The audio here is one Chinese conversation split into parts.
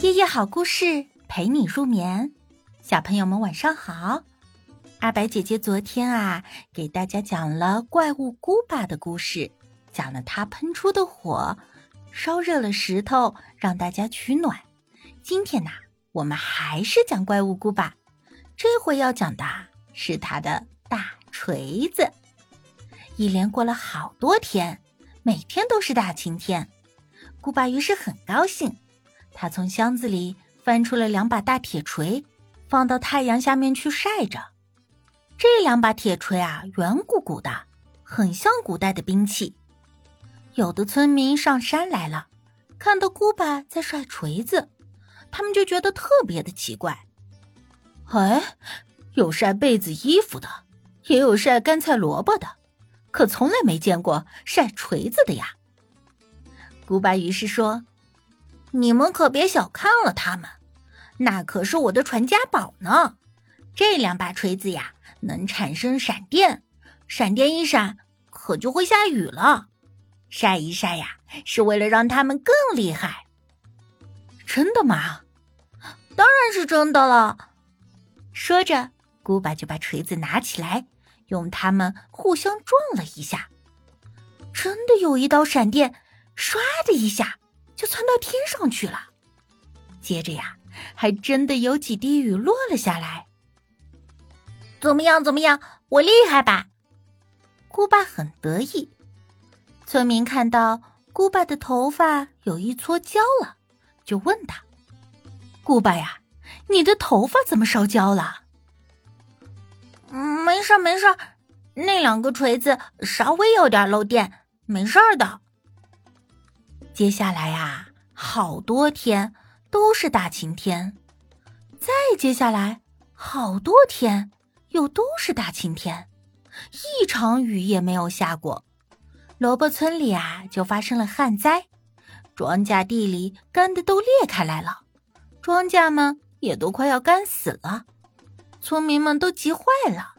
夜夜好故事陪你入眠，小朋友们晚上好。阿白姐姐昨天啊，给大家讲了怪物姑巴的故事，讲了它喷出的火烧热了石头，让大家取暖。今天呢，我们还是讲怪物姑巴，这回要讲的是它的大锤子。一连过了好多天，每天都是大晴天，姑巴于是很高兴。他从箱子里翻出了两把大铁锤，放到太阳下面去晒着。这两把铁锤啊，圆鼓鼓的，很像古代的兵器。有的村民上山来了，看到姑巴在晒锤子，他们就觉得特别的奇怪。哎，有晒被子、衣服的，也有晒干菜萝卜的，可从来没见过晒锤子的呀。姑巴于是说。你们可别小看了他们，那可是我的传家宝呢。这两把锤子呀，能产生闪电，闪电一闪，可就会下雨了。晒一晒呀，是为了让他们更厉害。真的吗？当然是真的了。说着，姑巴就把锤子拿起来，用它们互相撞了一下，真的有一道闪电，唰的一下。就窜到天上去了，接着呀，还真的有几滴雨落了下来。怎么样？怎么样？我厉害吧？姑爸很得意。村民看到姑爸的头发有一撮焦了，就问他：“姑爸呀，你的头发怎么烧焦了？”“嗯没事没事那两个锤子稍微有点漏电，没事的。”接下来呀，好多天都是大晴天，再接下来好多天又都是大晴天，一场雨也没有下过。萝卜村里啊，就发生了旱灾，庄稼地里干的都裂开来了，庄稼们也都快要干死了，村民们都急坏了。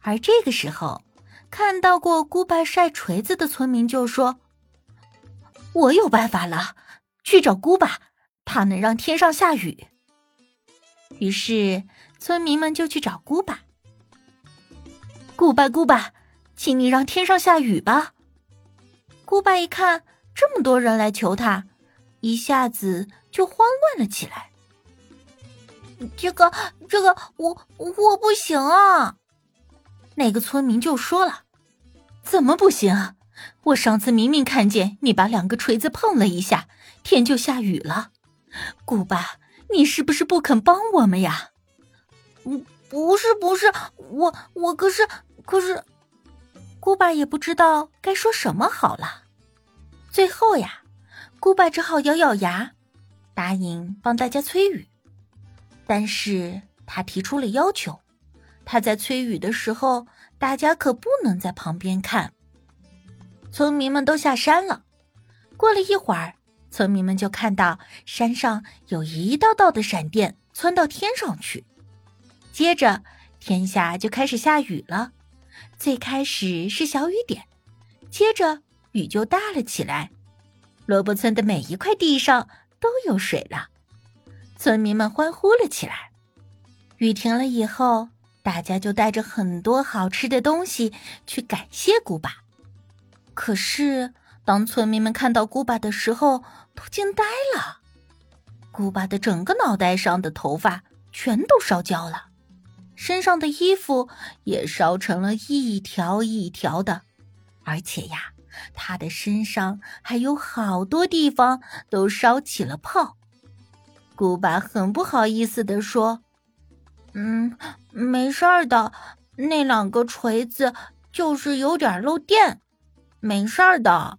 而这个时候，看到过姑爸晒锤子的村民就说。我有办法了，去找姑爸，他能让天上下雨。于是村民们就去找姑爸。姑爸，姑爸，请你让天上下雨吧。姑爸一看这么多人来求他，一下子就慌乱了起来。这个，这个，我我不行啊！那个村民就说了：“怎么不行？”我上次明明看见你把两个锤子碰了一下，天就下雨了。古巴，你是不是不肯帮我们呀？嗯，不是，不是，我我可是可是，古巴也不知道该说什么好了。最后呀，古巴只好咬咬牙，答应帮大家催雨。但是他提出了要求，他在催雨的时候，大家可不能在旁边看。村民们都下山了。过了一会儿，村民们就看到山上有一道道的闪电窜到天上去。接着，天下就开始下雨了。最开始是小雨点，接着雨就大了起来。萝卜村的每一块地上都有水了，村民们欢呼了起来。雨停了以后，大家就带着很多好吃的东西去感谢古巴。可是，当村民们看到古巴的时候，都惊呆了。古巴的整个脑袋上的头发全都烧焦了，身上的衣服也烧成了一条一条的，而且呀，他的身上还有好多地方都烧起了泡。古巴很不好意思的说：“嗯，没事儿的，那两个锤子就是有点漏电。”没事儿的。